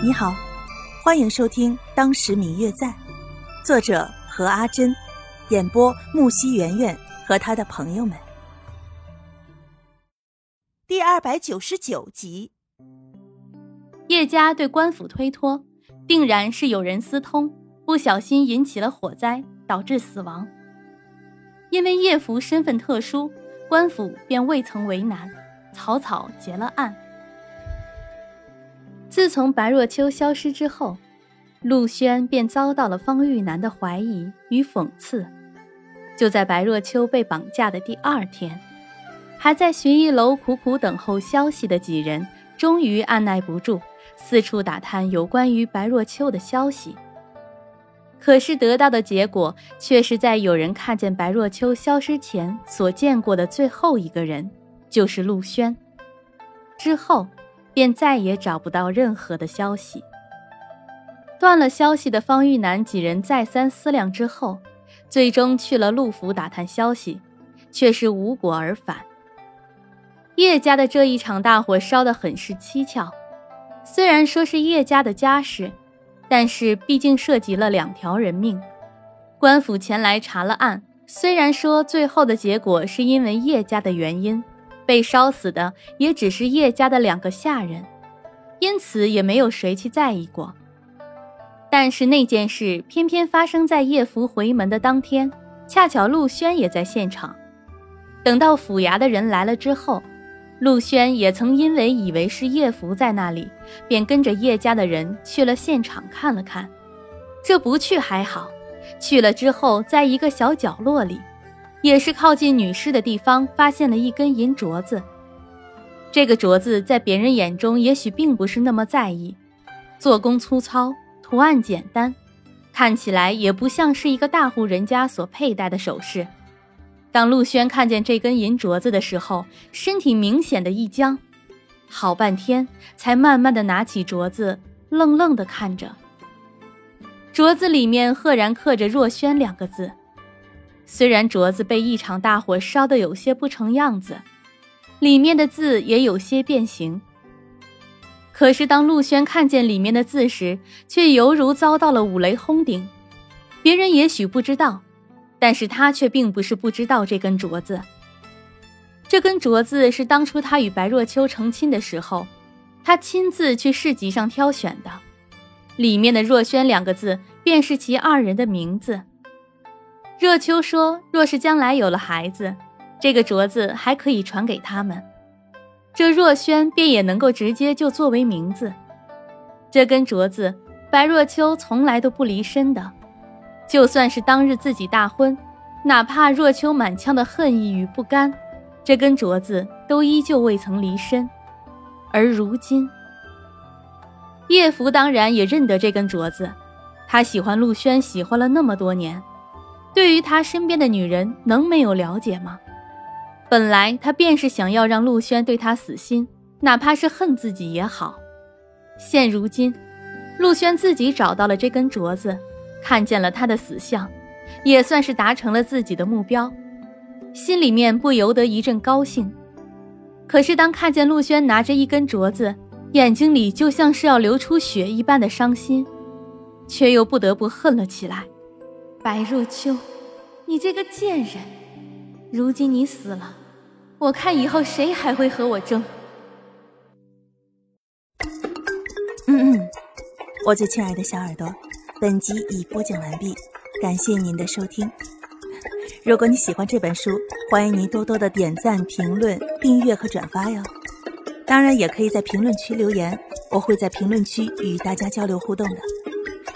你好，欢迎收听《当时明月在》，作者何阿珍，演播木西圆圆和他的朋友们。第二百九十九集，叶家对官府推脱，定然是有人私通，不小心引起了火灾，导致死亡。因为叶福身份特殊，官府便未曾为难，草草结了案。自从白若秋消失之后，陆轩便遭到了方玉楠的怀疑与讽刺。就在白若秋被绑架的第二天，还在寻艺楼苦苦等候消息的几人，终于按耐不住，四处打探有关于白若秋的消息。可是得到的结果，却是在有人看见白若秋消失前所见过的最后一个人，就是陆轩。之后。便再也找不到任何的消息。断了消息的方玉楠几人再三思量之后，最终去了陆府打探消息，却是无果而返。叶家的这一场大火烧得很是蹊跷，虽然说是叶家的家事，但是毕竟涉及了两条人命。官府前来查了案，虽然说最后的结果是因为叶家的原因。被烧死的也只是叶家的两个下人，因此也没有谁去在意过。但是那件事偏偏发生在叶福回门的当天，恰巧陆轩也在现场。等到府衙的人来了之后，陆轩也曾因为以为是叶福在那里，便跟着叶家的人去了现场看了看。这不去还好，去了之后，在一个小角落里。也是靠近女尸的地方，发现了一根银镯子。这个镯子在别人眼中也许并不是那么在意，做工粗糙，图案简单，看起来也不像是一个大户人家所佩戴的首饰。当陆轩看见这根银镯子的时候，身体明显的一僵，好半天才慢慢的拿起镯子，愣愣的看着。镯子里面赫然刻着“若轩”两个字。虽然镯子被一场大火烧得有些不成样子，里面的字也有些变形。可是当陆轩看见里面的字时，却犹如遭到了五雷轰顶。别人也许不知道，但是他却并不是不知道这根镯子。这根镯子是当初他与白若秋成亲的时候，他亲自去市集上挑选的，里面的“若轩”两个字，便是其二人的名字。若秋说：“若是将来有了孩子，这个镯子还可以传给他们，这若轩便也能够直接就作为名字。这根镯子，白若秋从来都不离身的，就算是当日自己大婚，哪怕若秋满腔的恨意与不甘，这根镯子都依旧未曾离身。而如今，叶福当然也认得这根镯子，他喜欢陆轩，喜欢了那么多年。”对于他身边的女人，能没有了解吗？本来他便是想要让陆轩对他死心，哪怕是恨自己也好。现如今，陆轩自己找到了这根镯子，看见了他的死相，也算是达成了自己的目标，心里面不由得一阵高兴。可是当看见陆轩拿着一根镯子，眼睛里就像是要流出血一般的伤心，却又不得不恨了起来。白若秋，你这个贱人！如今你死了，我看以后谁还会和我争？嗯嗯，我最亲爱的小耳朵，本集已播讲完毕，感谢您的收听。如果你喜欢这本书，欢迎您多多的点赞、评论、订阅和转发哟。当然，也可以在评论区留言，我会在评论区与大家交流互动的。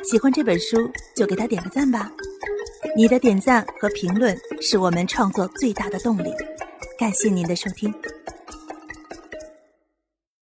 喜欢这本书，就给他点个赞吧。你的点赞和评论是我们创作最大的动力，感谢您的收听。